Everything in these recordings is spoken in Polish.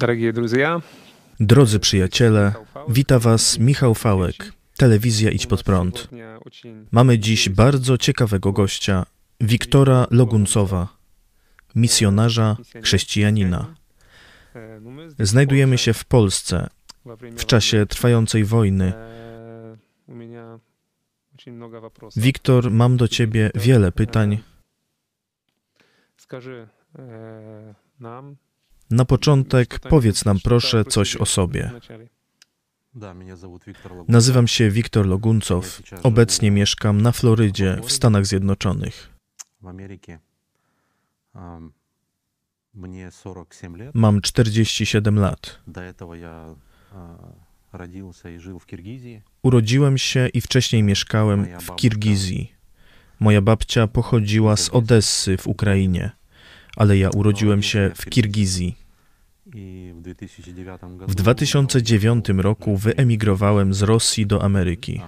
Дорогие друзья, Drodzy przyjaciele, wita Was Michał Fałek, telewizja Idź Pod Prąd. сегодня очень Mamy dziś bardzo ciekawego gościa, Wiktora Loguncowa, misjonarza, chrześcijanina. э, ну, мы здесь Знаjdujemy в się w Polsce во время w czasie trwającej wojny. Э, У меня очень много вопросов. Wiktor, mam do Ciebie wiele pytań. Скажи э, нам, na początek powiedz nam proszę coś o sobie. Nazywam się Wiktor Loguncow. Obecnie mieszkam na Florydzie w Stanach Zjednoczonych. Mam 47 lat. Urodziłem się i wcześniej mieszkałem w Kirgizji. Moja babcia pochodziła z Odessy w Ukrainie, ale ja urodziłem się w Kirgizji. W 2009 roku wyemigrowałem z Rosji do Ameryki.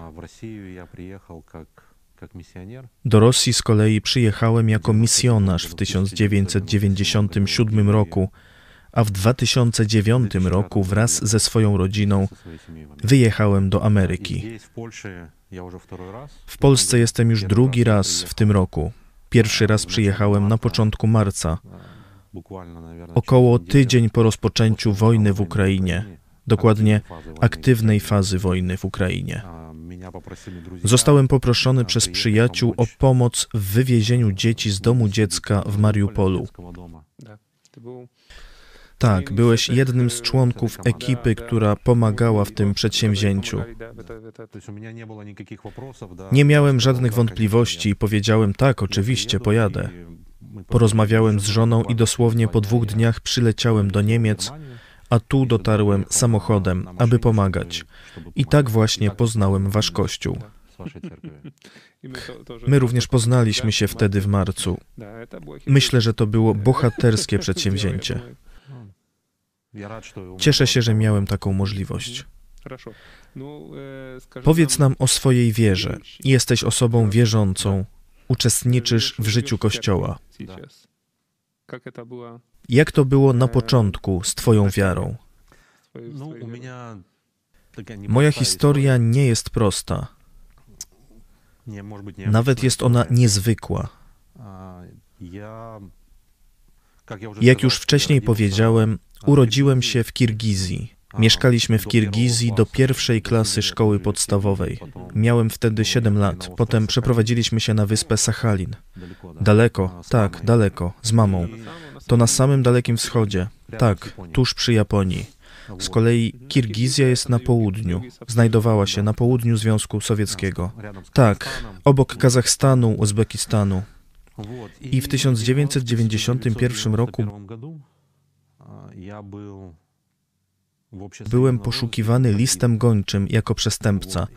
Do Rosji z kolei przyjechałem jako misjonarz w 1997 roku, a w 2009 roku wraz ze swoją rodziną wyjechałem do Ameryki. W Polsce jestem już drugi raz w tym roku. Pierwszy raz przyjechałem na początku marca około tydzień po rozpoczęciu wojny w Ukrainie, dokładnie aktywnej fazy wojny w Ukrainie. Zostałem poproszony przez przyjaciół o pomoc w wywiezieniu dzieci z domu dziecka w Mariupolu. Tak, tak byłeś jednym z członków ekipy, która pomagała w tym przedsięwzięciu. Nie miałem żadnych wątpliwości i powiedziałem tak, oczywiście, pojadę. Porozmawiałem z żoną i dosłownie po dwóch dniach przyleciałem do Niemiec, a tu dotarłem samochodem, aby pomagać. I tak właśnie poznałem wasz kościół. My również poznaliśmy się wtedy w marcu. Myślę, że to było bohaterskie przedsięwzięcie. Cieszę się, że miałem taką możliwość. Powiedz nam o swojej wierze. Jesteś osobą wierzącą uczestniczysz w życiu Kościoła. Jak to było na początku z Twoją wiarą? Moja historia nie jest prosta. Nawet jest ona niezwykła. Jak już wcześniej powiedziałem, urodziłem się w Kirgizji. Mieszkaliśmy w Kirgizji do pierwszej klasy szkoły podstawowej. Miałem wtedy 7 lat. Potem przeprowadziliśmy się na wyspę Sachalin. Daleko, tak, daleko, z mamą. To na samym Dalekim Wschodzie. Tak, tuż przy Japonii. Z kolei Kirgizja jest na południu. Znajdowała się na południu Związku Sowieckiego. Tak, obok Kazachstanu, Uzbekistanu. I w 1991 roku Byłem poszukiwany listem gończym jako przestępca.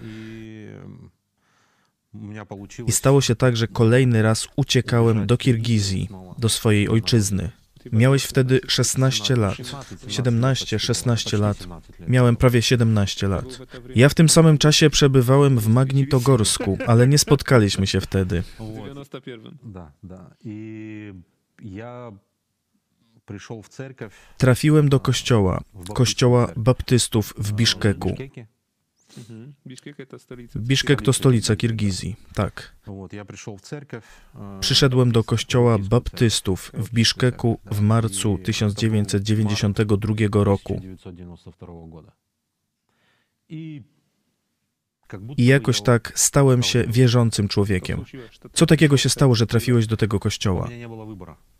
I stało się tak, że kolejny raz uciekałem do Kirgizji, do swojej ojczyzny. Miałeś wtedy 16 lat. 17, 16 lat. Miałem prawie 17 lat. Ja w tym samym czasie przebywałem w Magnitogorsku, ale nie spotkaliśmy się wtedy. Trafiłem do kościoła, kościoła baptystów w Biszkeku. Biszkek to stolica Kirgizji, tak. Przyszedłem do kościoła baptystów w Biszkeku w marcu 1992 roku. I jakoś tak stałem się wierzącym człowiekiem. Co takiego się stało, że trafiłeś do tego kościoła?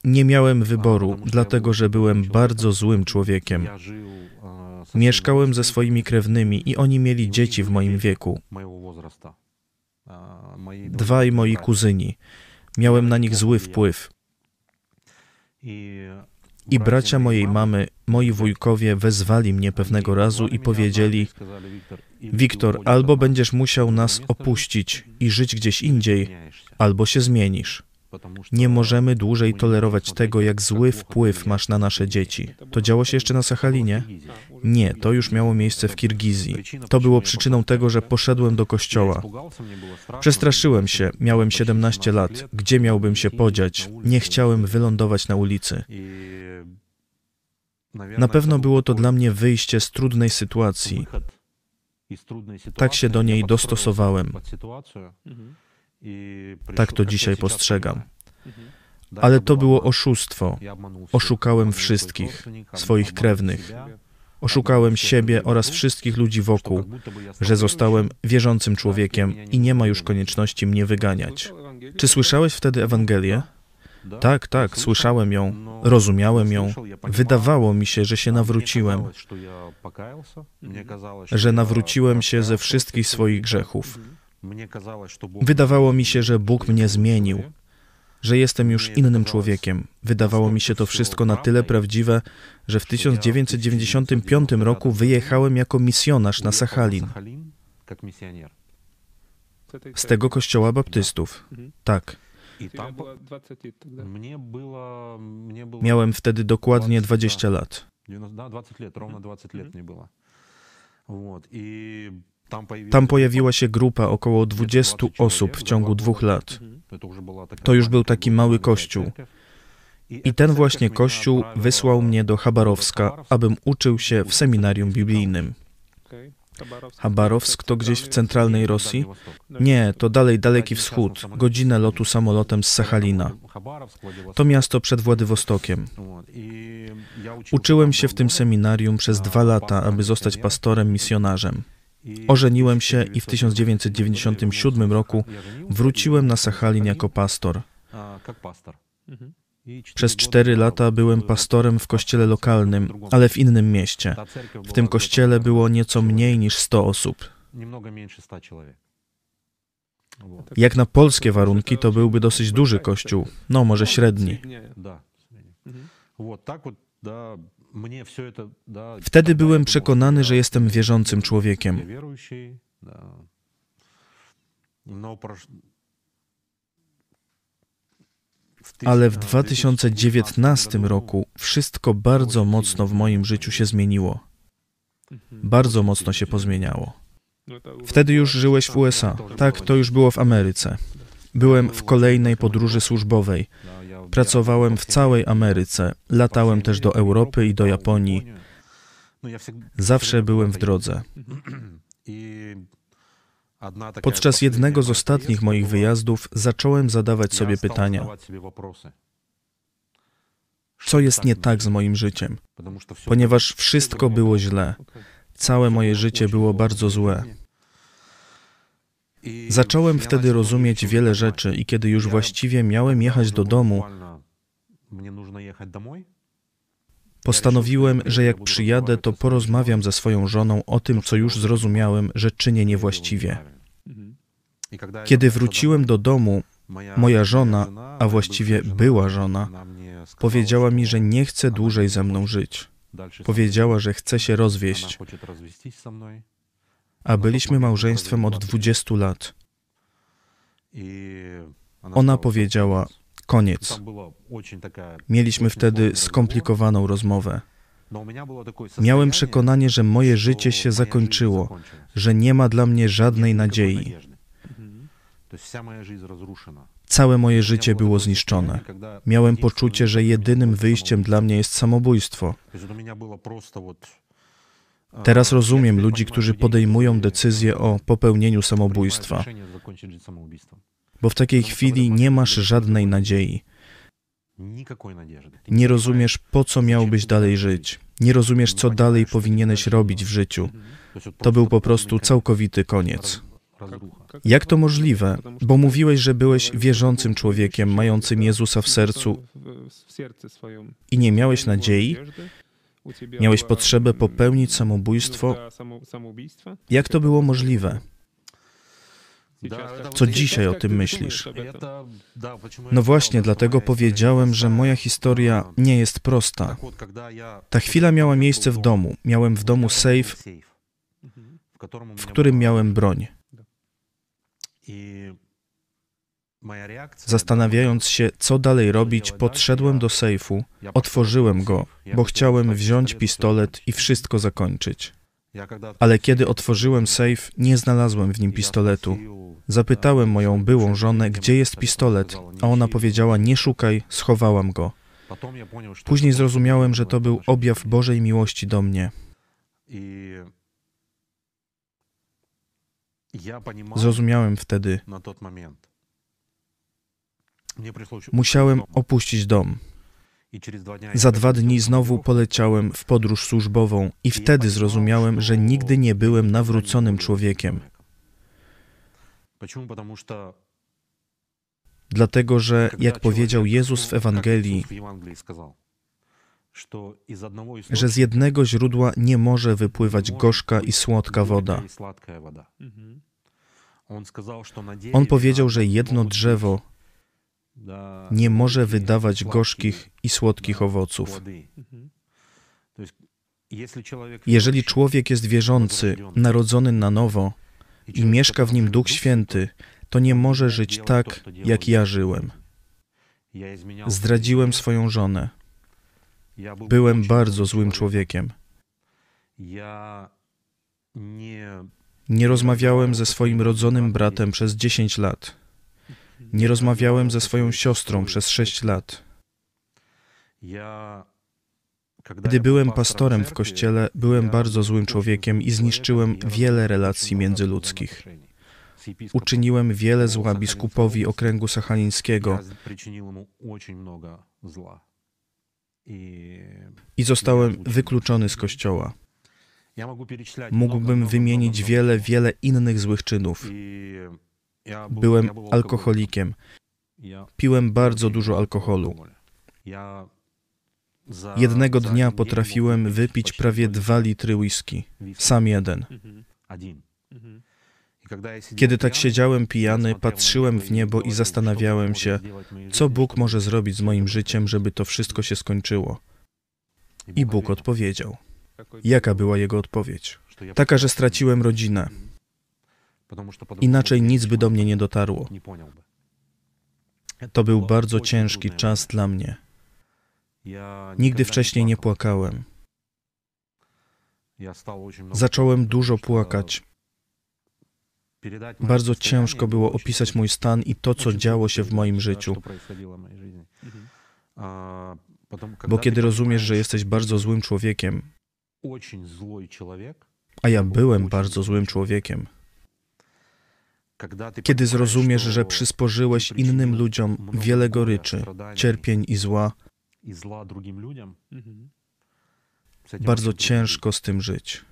Nie miałem wyboru, dlatego że byłem bardzo złym człowiekiem. Mieszkałem ze swoimi krewnymi i oni mieli dzieci w moim wieku. Dwaj moi kuzyni. Miałem na nich zły wpływ. I, bracia mojej mamy, moi wujkowie, wezwali mnie pewnego razu i powiedzieli: Wiktor, albo będziesz musiał nas opuścić i żyć gdzieś indziej, albo się zmienisz. Nie możemy dłużej tolerować tego, jak zły wpływ masz na nasze dzieci. To działo się jeszcze na Sachalinie? Nie, to już miało miejsce w Kirgizji. To było przyczyną tego, że poszedłem do kościoła. Przestraszyłem się, miałem 17 lat. Gdzie miałbym się podziać? Nie chciałem wylądować na ulicy. Na pewno było to dla mnie wyjście z trudnej sytuacji. Tak się do niej dostosowałem. Mhm. Tak to dzisiaj postrzegam. Mhm. Ale to było oszustwo. Oszukałem wszystkich, swoich krewnych. Oszukałem siebie oraz wszystkich ludzi wokół, że zostałem wierzącym człowiekiem i nie ma już konieczności mnie wyganiać. Czy słyszałeś wtedy Ewangelię? Tak, tak, słyszałem ją, rozumiałem ją. Wydawało mi się, że się nawróciłem, że nawróciłem się ze wszystkich swoich grzechów. Wydawało mi się, że Bóg mnie zmienił, że jestem już innym człowiekiem. Wydawało mi się to wszystko na tyle prawdziwe, że w 1995 roku wyjechałem jako misjonarz na Sachalin, Z tej z tego kościoła baptystów. Mhm. Tak. I Тебе tam było 20 lat тогда. mnie było, mnie było Miałem wtedy dokładnie 20 lat. 90, да, 20 лет, ровно 20 лет мне было. Вот. И там появилась Tam pojawiła się grupa około 20 osób w ciągu dwóch lat. To już był taki mały kościół. I ten właśnie kościół wysłał mnie do Chabarowska, abym uczył się w seminarium biblijnym. Chabarowsk to gdzieś w centralnej Rosji? Nie, to dalej Daleki Wschód, godzinę lotu samolotem z Sachalina. To miasto przed Władywostokiem. Uczyłem się w tym seminarium przez dwa lata, aby zostać pastorem misjonarzem. Ożeniłem się i w 1997 roku wróciłem na Sachalin jako pastor. Przez cztery lata byłem pastorem w kościele lokalnym, ale w innym mieście. W tym kościele było nieco mniej niż 100 osób. Jak na polskie warunki, to byłby dosyć duży kościół, no może średni. Mhm. Mhm. Mhm. Wtedy byłem przekonany, że jestem wierzącym człowiekiem. Ale w 2019 roku wszystko bardzo mocno w moim życiu się zmieniło. Bardzo mocno się pozmieniało. Wtedy już żyłeś w USA. Tak, to już było w Ameryce. Byłem w kolejnej podróży służbowej. Pracowałem w całej Ameryce, latałem też do Europy i do Japonii. Zawsze byłem w drodze. Podczas jednego z ostatnich moich wyjazdów zacząłem zadawać sobie pytania. Co jest nie tak z moim życiem? Ponieważ wszystko było źle. Całe moje życie było bardzo złe. Zacząłem wtedy rozumieć wiele rzeczy i kiedy już właściwie miałem jechać do domu, Postanowiłem, że jak przyjadę, to porozmawiam ze swoją żoną o tym, co już zrozumiałem, że czynię niewłaściwie. Kiedy wróciłem do domu, moja żona, a właściwie była żona, powiedziała mi, że nie chce dłużej ze mną żyć. Powiedziała, że chce się rozwieść. A byliśmy małżeństwem od 20 lat. Ona powiedziała: koniec. Mieliśmy wtedy skomplikowaną rozmowę. Miałem przekonanie, że moje życie się zakończyło, że nie ma dla mnie żadnej nadziei. Całe moje życie było zniszczone. Miałem poczucie, że jedynym wyjściem dla mnie jest samobójstwo. Teraz rozumiem ludzi, którzy podejmują decyzję o popełnieniu samobójstwa bo w takiej chwili nie masz żadnej nadziei. Nie rozumiesz, po co miałbyś dalej żyć. Nie rozumiesz, co dalej powinieneś robić w życiu. To był po prostu całkowity koniec. Jak to możliwe? Bo mówiłeś, że byłeś wierzącym człowiekiem, mającym Jezusa w sercu i nie miałeś nadziei? Miałeś potrzebę popełnić samobójstwo? Jak to było możliwe? Co dzisiaj o tym myślisz? No właśnie dlatego powiedziałem, że moja historia nie jest prosta. Ta chwila miała miejsce w domu. Miałem w domu sejf, w którym miałem broń. Zastanawiając się, co dalej robić, podszedłem do sejfu, otworzyłem go, bo chciałem wziąć pistolet i wszystko zakończyć ale kiedy otworzyłem sejf, nie znalazłem w nim pistoletu. Zapytałem moją byłą żonę, gdzie jest pistolet, a ona powiedziała: Nie szukaj, schowałam go. Później zrozumiałem, że to był objaw Bożej miłości do mnie. Zrozumiałem wtedy. Musiałem opuścić dom. Za dwa dni znowu poleciałem w podróż służbową i wtedy zrozumiałem, że nigdy nie byłem nawróconym człowiekiem. Dlatego, że, jak powiedział Jezus w Ewangelii, że z jednego źródła nie może wypływać gorzka i słodka woda. On powiedział, że jedno drzewo nie może wydawać gorzkich i słodkich owoców. Jeżeli człowiek jest wierzący, narodzony na nowo i mieszka w nim Duch Święty, to nie może żyć tak, jak ja żyłem. Zdradziłem swoją żonę. Byłem bardzo złym człowiekiem. Nie rozmawiałem ze swoim rodzonym bratem przez 10 lat. Nie rozmawiałem ze swoją siostrą przez sześć lat. Kiedy byłem pastorem w kościele, byłem bardzo złym człowiekiem i zniszczyłem wiele relacji międzyludzkich. Uczyniłem wiele zła biskupowi okręgu sachalińskiego i zostałem wykluczony z kościoła. Mógłbym wymienić wiele, wiele innych złych czynów. Byłem alkoholikiem. Piłem bardzo dużo alkoholu. Jednego dnia potrafiłem wypić prawie dwa litry whisky. Sam jeden. Mhm. Mhm. Kiedy tak siedziałem pijany, patrzyłem w niebo i zastanawiałem się, co Bóg może zrobić z moim życiem, żeby to wszystko się skończyło. I Bóg odpowiedział. Jaka była jego odpowiedź? Taka, że straciłem rodzinę, Inaczej nic by do mnie nie dotarło. To był bardzo ciężki czas dla mnie. Nigdy wcześniej nie płakałem. Zacząłem dużo płakać. Bardzo ciężko było opisać mój stan i to, co działo się w moim życiu. Bo kiedy rozumiesz, że jesteś bardzo złym człowiekiem, a ja byłem bardzo złym człowiekiem, kiedy zrozumiesz, że przysporzyłeś innym ludziom wiele goryczy, cierpień i zła, mhm. bardzo ciężko z tym żyć.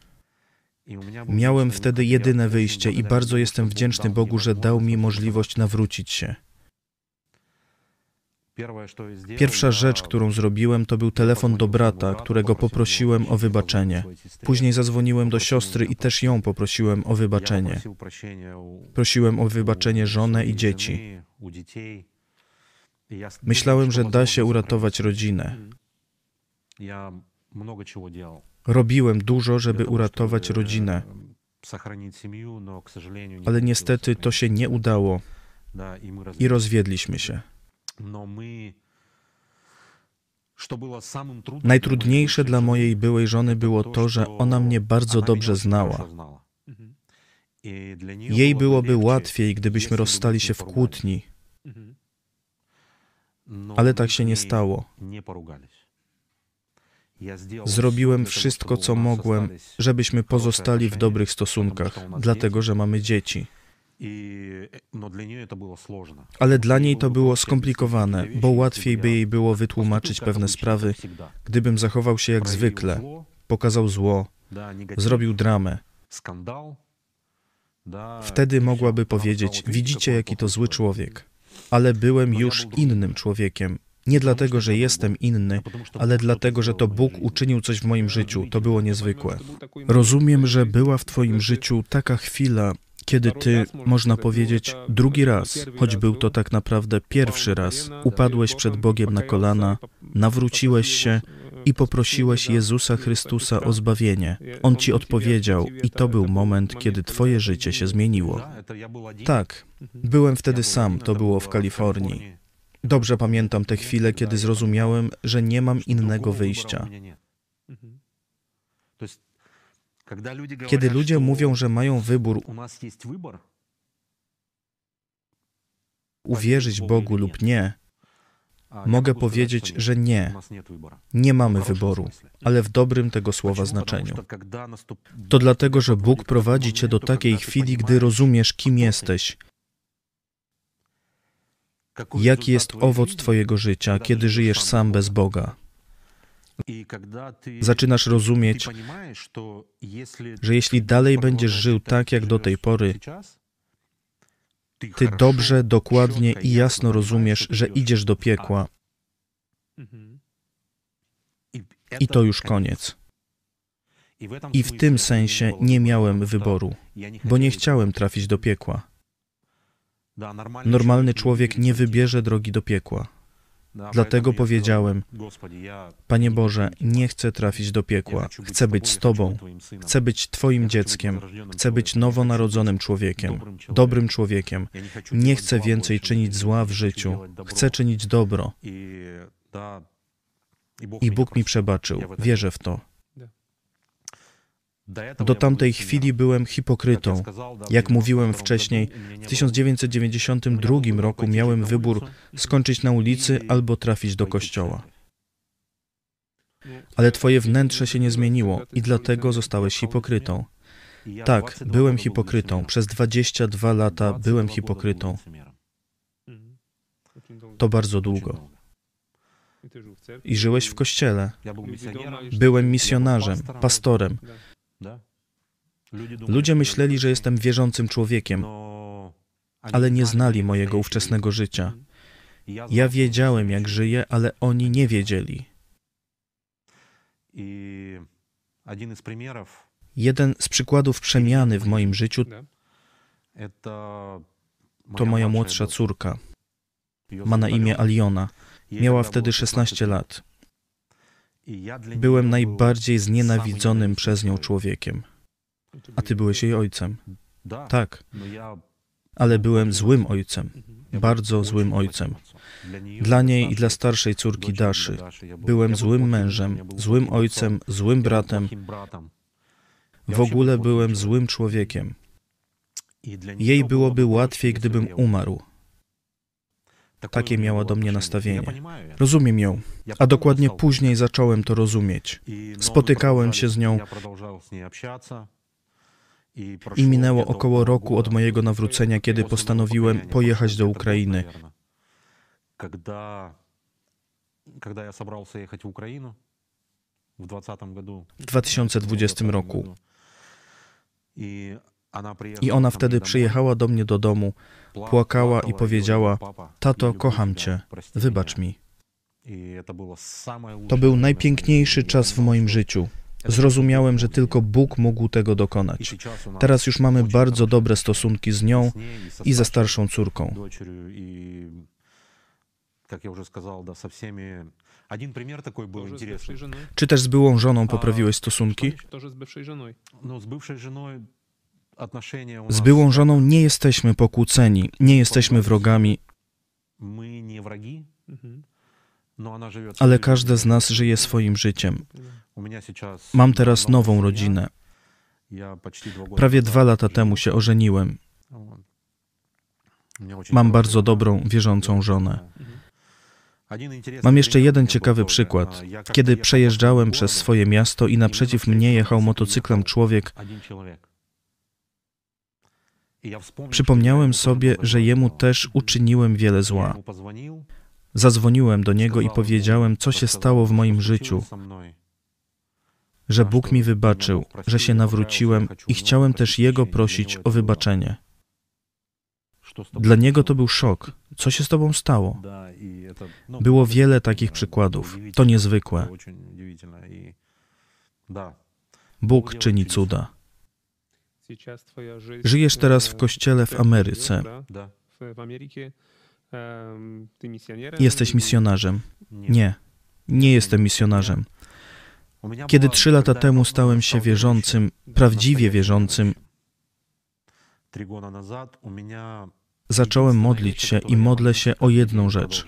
Miałem wtedy jedyne wyjście i bardzo jestem wdzięczny Bogu, że dał mi możliwość nawrócić się. Pierwsza rzecz, którą zrobiłem, to był telefon do brata, którego poprosiłem o wybaczenie. Później zadzwoniłem do siostry i też ją poprosiłem o wybaczenie. Prosiłem o wybaczenie żonę i dzieci. Myślałem, że da się uratować rodzinę. Robiłem dużo, żeby uratować rodzinę, ale niestety to się nie udało i rozwiedliśmy się. Najtrudniejsze dla mojej byłej żony było to, że ona mnie bardzo dobrze znała. Jej byłoby łatwiej, gdybyśmy rozstali się w kłótni, mhm. ale tak się nie stało. Zrobiłem wszystko, co mogłem, żebyśmy pozostali w dobrych stosunkach, dlatego że mamy dzieci. Ale dla niej to było skomplikowane, bo łatwiej by jej było wytłumaczyć pewne sprawy, gdybym zachował się jak zwykle, pokazał zło, zrobił dramę. Wtedy mogłaby powiedzieć: Widzicie, jaki to zły człowiek. Ale byłem już innym człowiekiem. Nie dlatego, że jestem inny, ale dlatego, że to Bóg uczynił coś w moim życiu. To było niezwykłe. Rozumiem, że była w Twoim życiu taka chwila, kiedy ty, można powiedzieć, drugi raz, choć był to tak naprawdę pierwszy raz, upadłeś przed Bogiem na kolana, nawróciłeś się i poprosiłeś Jezusa Chrystusa o zbawienie. On ci odpowiedział i to był moment, kiedy twoje życie się zmieniło. Tak, byłem wtedy sam, to było w Kalifornii. Dobrze pamiętam tę chwilę, kiedy zrozumiałem, że nie mam innego wyjścia. Kiedy ludzie mówią, że mają wybór, uwierzyć Bogu lub nie, mogę powiedzieć, że nie, nie mamy wyboru, ale w dobrym tego słowa znaczeniu. To dlatego, że Bóg prowadzi cię do takiej chwili, gdy rozumiesz, kim jesteś, jaki jest owoc Twojego życia, kiedy żyjesz sam bez Boga. Zaczynasz rozumieć, że jeśli dalej będziesz żył tak, jak do tej pory, ty dobrze, dokładnie i jasno rozumiesz, że idziesz do piekła. I to już koniec. I w tym sensie nie miałem wyboru, bo nie chciałem trafić do piekła. Normalny człowiek nie wybierze drogi do piekła. Dlatego powiedziałem, Panie Boże, nie chcę trafić do piekła. Chcę być z Tobą. Chcę być Twoim dzieckiem. Chcę być nowonarodzonym człowiekiem, dobrym człowiekiem. Nie chcę więcej czynić zła w życiu. Chcę czynić dobro. I Bóg mi przebaczył. Wierzę w to. Do tamtej chwili byłem hipokrytą. Jak mówiłem wcześniej, w 1992 roku miałem wybór skończyć na ulicy albo trafić do kościoła. Ale twoje wnętrze się nie zmieniło i dlatego zostałeś hipokrytą. Tak, byłem hipokrytą. Przez 22 lata byłem hipokrytą. To bardzo długo. I żyłeś w kościele. Byłem misjonarzem, pastorem. Ludzie myśleli, że jestem wierzącym człowiekiem, ale nie znali mojego ówczesnego życia. Ja wiedziałem, jak żyję, ale oni nie wiedzieli. Jeden z przykładów przemiany w moim życiu to moja młodsza córka. Ma na imię Aliona. Miała wtedy 16 lat. Byłem najbardziej znienawidzonym przez nią człowiekiem. A ty byłeś jej ojcem. Tak. Ale byłem złym ojcem. Bardzo złym ojcem. Dla niej i dla starszej córki Daszy. Byłem złym mężem, złym ojcem, złym bratem. W ogóle byłem złym człowiekiem. Jej byłoby łatwiej, gdybym umarł. Takie miała do mnie nastawienie. Rozumiem ją, a dokładnie później zacząłem to rozumieć. Spotykałem się z nią i minęło około roku od mojego nawrócenia, kiedy postanowiłem pojechać do Ukrainy. W 2020 roku. I ona wtedy przyjechała do mnie do domu, płakała i powiedziała: Tato, kocham cię, wybacz mi. To był najpiękniejszy czas w moim życiu. Zrozumiałem, że tylko Bóg mógł tego dokonać. Teraz już mamy bardzo dobre stosunki z nią i ze starszą córką. Czy też z byłą żoną poprawiłeś stosunki? Z byłą żoną nie jesteśmy pokłóceni, nie jesteśmy wrogami, ale każdy z nas żyje swoim życiem. Mam teraz nową rodzinę. Prawie dwa lata temu się ożeniłem. Mam bardzo dobrą, wierzącą żonę. Mam jeszcze jeden ciekawy przykład. Kiedy przejeżdżałem przez swoje miasto i naprzeciw mnie jechał motocyklem człowiek, przypomniałem sobie, że jemu też uczyniłem wiele zła. Zadzwoniłem do niego i powiedziałem, co się stało w moim życiu, że Bóg mi wybaczył, że się nawróciłem i chciałem też Jego prosić o wybaczenie. Dla niego to był szok. Co się z tobą stało? Było wiele takich przykładów. To niezwykłe. Bóg czyni cuda. Żyjesz teraz w kościele w Ameryce. Jesteś misjonarzem. Nie, nie jestem misjonarzem. Kiedy trzy lata temu stałem się wierzącym, prawdziwie wierzącym, zacząłem modlić się i modlę się o jedną rzecz.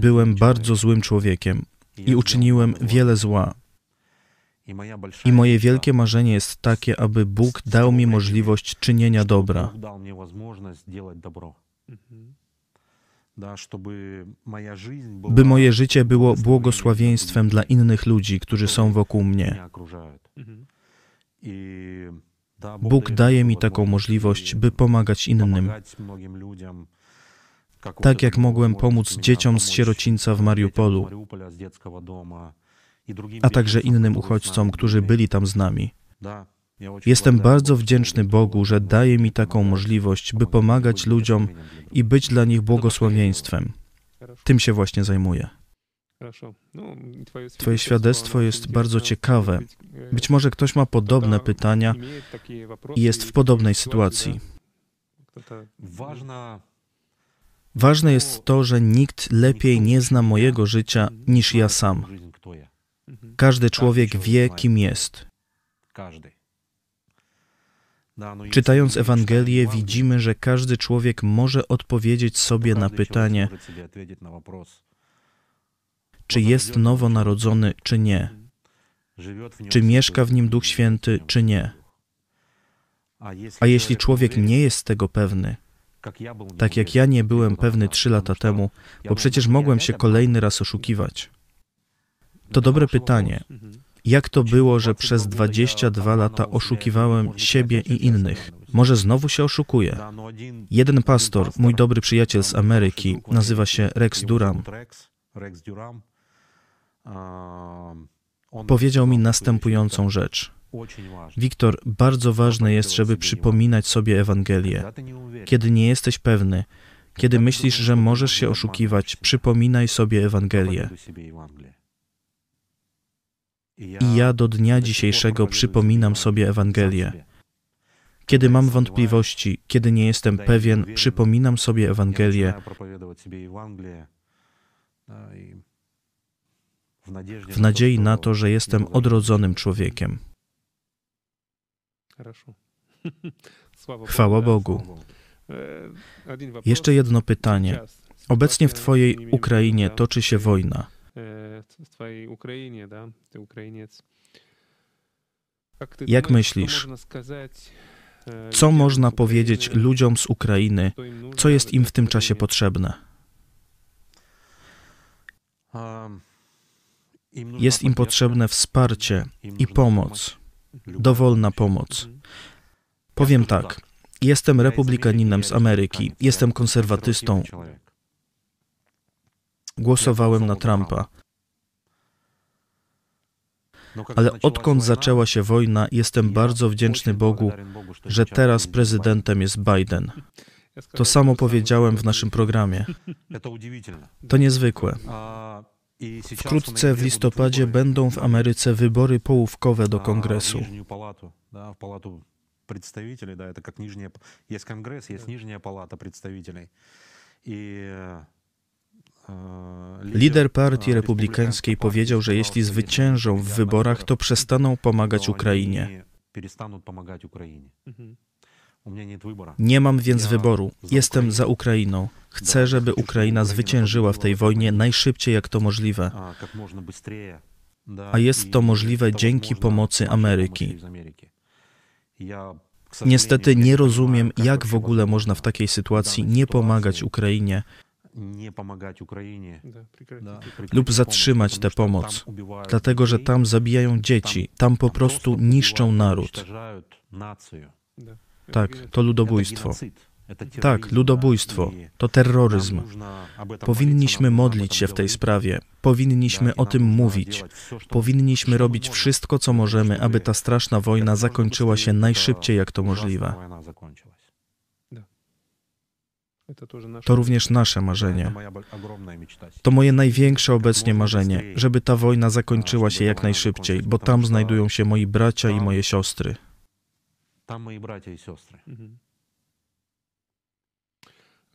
Byłem bardzo złym człowiekiem i uczyniłem wiele zła. I moje wielkie marzenie jest takie, aby Bóg dał mi możliwość czynienia dobra. By moje życie było błogosławieństwem dla innych ludzi, którzy są wokół mnie. Mhm. Bóg daje mi taką możliwość, by pomagać innym. Tak jak mogłem pomóc dzieciom z sierocińca w Mariupolu a także innym uchodźcom, którzy byli tam z nami. Jestem bardzo wdzięczny Bogu, że daje mi taką możliwość, by pomagać ludziom i być dla nich błogosławieństwem. Tym się właśnie zajmuję. Twoje świadectwo jest bardzo ciekawe. Być może ktoś ma podobne pytania i jest w podobnej sytuacji. Ważne jest to, że nikt lepiej nie zna mojego życia niż ja sam. Każdy człowiek wie, kim jest. Czytając Ewangelię, widzimy, że każdy człowiek może odpowiedzieć sobie na pytanie, czy jest nowonarodzony, czy nie, czy mieszka w nim Duch Święty, czy nie. A jeśli człowiek nie jest tego pewny, tak jak ja nie byłem pewny trzy lata temu, bo przecież mogłem się kolejny raz oszukiwać. To dobre pytanie. Jak to było, że przez 22 lata oszukiwałem siebie i innych? Może znowu się oszukuję? Jeden pastor, mój dobry przyjaciel z Ameryki, nazywa się Rex Durham. Powiedział mi następującą rzecz. Wiktor, bardzo ważne jest, żeby przypominać sobie Ewangelię. Kiedy nie jesteś pewny, kiedy myślisz, że możesz się oszukiwać, przypominaj sobie Ewangelię. I ja do dnia dzisiejszego przypominam sobie Ewangelię. Kiedy mam wątpliwości, kiedy nie jestem pewien, przypominam sobie Ewangelię. W nadziei na to, że jestem odrodzonym człowiekiem. Chwała Bogu. Jeszcze jedno pytanie. Obecnie w Twojej Ukrainie toczy się wojna w twojej Ukrainie, да, ty Ukrainiec. Jak myślisz, co można powiedzieć ludziom z Ukrainy, co jest im w tym czasie potrzebne? Jest im potrzebne wsparcie i pomoc, dowolna pomoc. Powiem tak, jestem republikaninem z Ameryki, jestem konserwatystą, głosowałem na Trumpa, ale odkąd zaczęła się wojna, jestem bardzo wdzięczny Bogu, że teraz prezydentem jest Biden. Я To сказал samo то же самое, powiedziałem что w ты naszym говоришь. programie. Это удивительно. To niezwykłe. А, и сейчас в Wkrótce w ноябре будут listopadzie выборы będą w Ameryce wybory połówkowe do а, в kongresu. Нижнюю палату, да, в палату представителей, да, это как нижняя, п- есть конгресс, есть Да. нижняя палата представителей. И э, Lider partii republikańskiej powiedział, że jeśli zwyciężą w wyborach, to przestaną pomagać Ukrainie. Nie mam więc wyboru. Jestem za Ukrainą. Chcę, żeby Ukraina zwyciężyła w tej wojnie najszybciej, jak to możliwe. A jest to możliwe dzięki pomocy Ameryki. Niestety nie rozumiem, jak w ogóle można w takiej sytuacji nie pomagać Ukrainie, nie pomagać Ukrainie. Lub zatrzymać tę pomoc, dlatego że tam zabijają dzieci, tam po prostu niszczą naród. Tak, to ludobójstwo. Tak, ludobójstwo. to terroryzm. Powinniśmy modlić się w tej sprawie, powinniśmy o tym mówić, powinniśmy robić wszystko, co możemy, aby ta straszna wojna zakończyła się najszybciej, jak to możliwe. To również nasze Да, это marzenie. моя бо- огромная мечта. To moje największe obecnie marzenie, żeby ta wojna zakończyła się jak najszybciej, bo tam znajdują się moi bracia i moje siostry. Там мои братья и сестры. Мгм.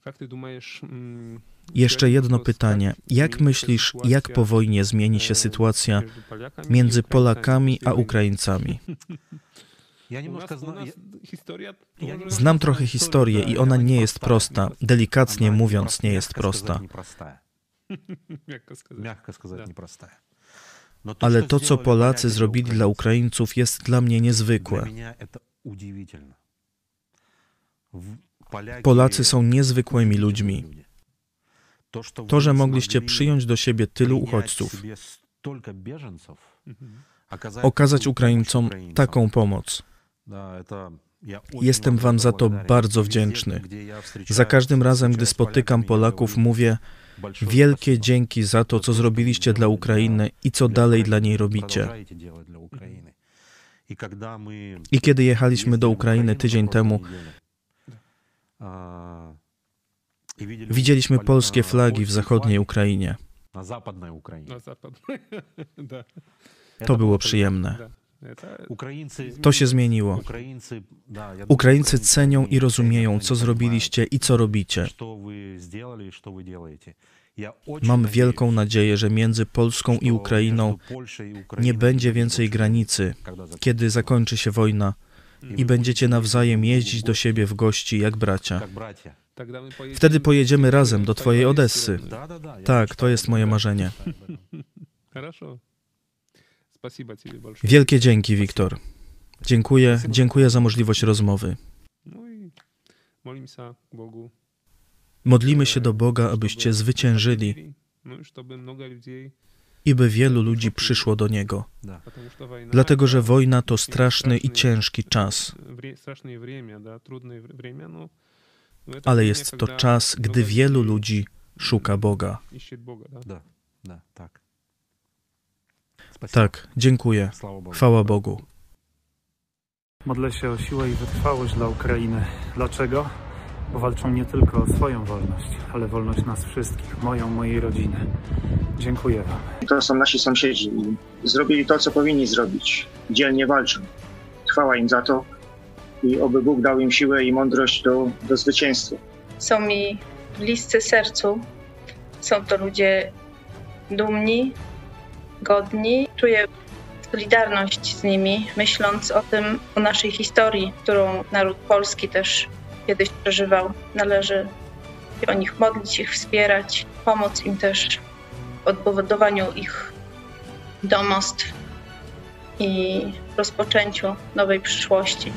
Как ты думаешь, м, Jeszcze связан jedno вопрос, pytanie. как Jak изменится myślisz, jak sytuacja, po wojnie zmieni e, się sytuacja между поляками и między украинцами Polakami после a войны? Ukraińcami? Я У немножко нас, у знаю. нас historia я тоже- не Znam trochę historię i ona nie jest prosta. Delikatnie mówiąc, nie jest prosta. Непростая. Мягко сказать. Мягко сказать, Да. непростая. Но то, Ale что to, co сделали Polacy поляки для zrobili dla украинцев, Ukraińców, jest dla mnie Для niezwykłe. меня это удивительно. В- Поляки Polacy są niezwykłymi ludźmi. люди. To, что To, вы że mogliście смогли przyjąć do siebie tylu принять uchodźców, себе столько беженцев, Mhm. оказать okazać такую Ukraińcom помощь taką pomoc. Jestem Wam za to bardzo wdzięczny. Za każdym razem, gdy spotykam Polaków, mówię wielkie dzięki za to, co zrobiliście dla Ukrainy i co dalej dla niej robicie. I kiedy jechaliśmy do Ukrainy tydzień temu, widzieliśmy polskie flagi w zachodniej Ukrainie. To było przyjemne. To się zmieniło. Ukraińcy cenią i rozumieją, co zrobiliście i co robicie. Mam wielką nadzieję, że między Polską i Ukrainą nie będzie więcej granicy, kiedy zakończy się wojna i będziecie nawzajem jeździć do siebie w gości jak bracia. Wtedy pojedziemy razem do Twojej Odessy. Tak, to jest moje marzenie. Wielkie dzięki, Wiktor. Dziękuję, dziękuję za możliwość rozmowy. Modlimy się do Boga, abyście zwyciężyli i by wielu ludzi przyszło do Niego. Dlatego, że wojna to straszny i ciężki czas. Ale jest to czas, gdy wielu ludzi szuka Boga. Tak. Tak, dziękuję. Chwała Bogu. Modlę się o siłę i wytrwałość dla Ukrainy. Dlaczego? Bo walczą nie tylko o swoją wolność, ale wolność nas wszystkich, moją, mojej rodziny. Dziękuję Wam. To są nasi sąsiedzi zrobili to, co powinni zrobić. Dzielnie walczą. Chwała im za to i oby Bóg dał im siłę i mądrość do, do zwycięstwa. Są mi bliscy sercu. Są to ludzie dumni, godni. Czuję solidarność z nimi, myśląc o tym, o naszej historii, którą naród polski też kiedyś przeżywał. Należy się o nich modlić, ich wspierać, pomóc im też w odbudowaniu ich domostw i rozpoczęciu nowej przyszłości.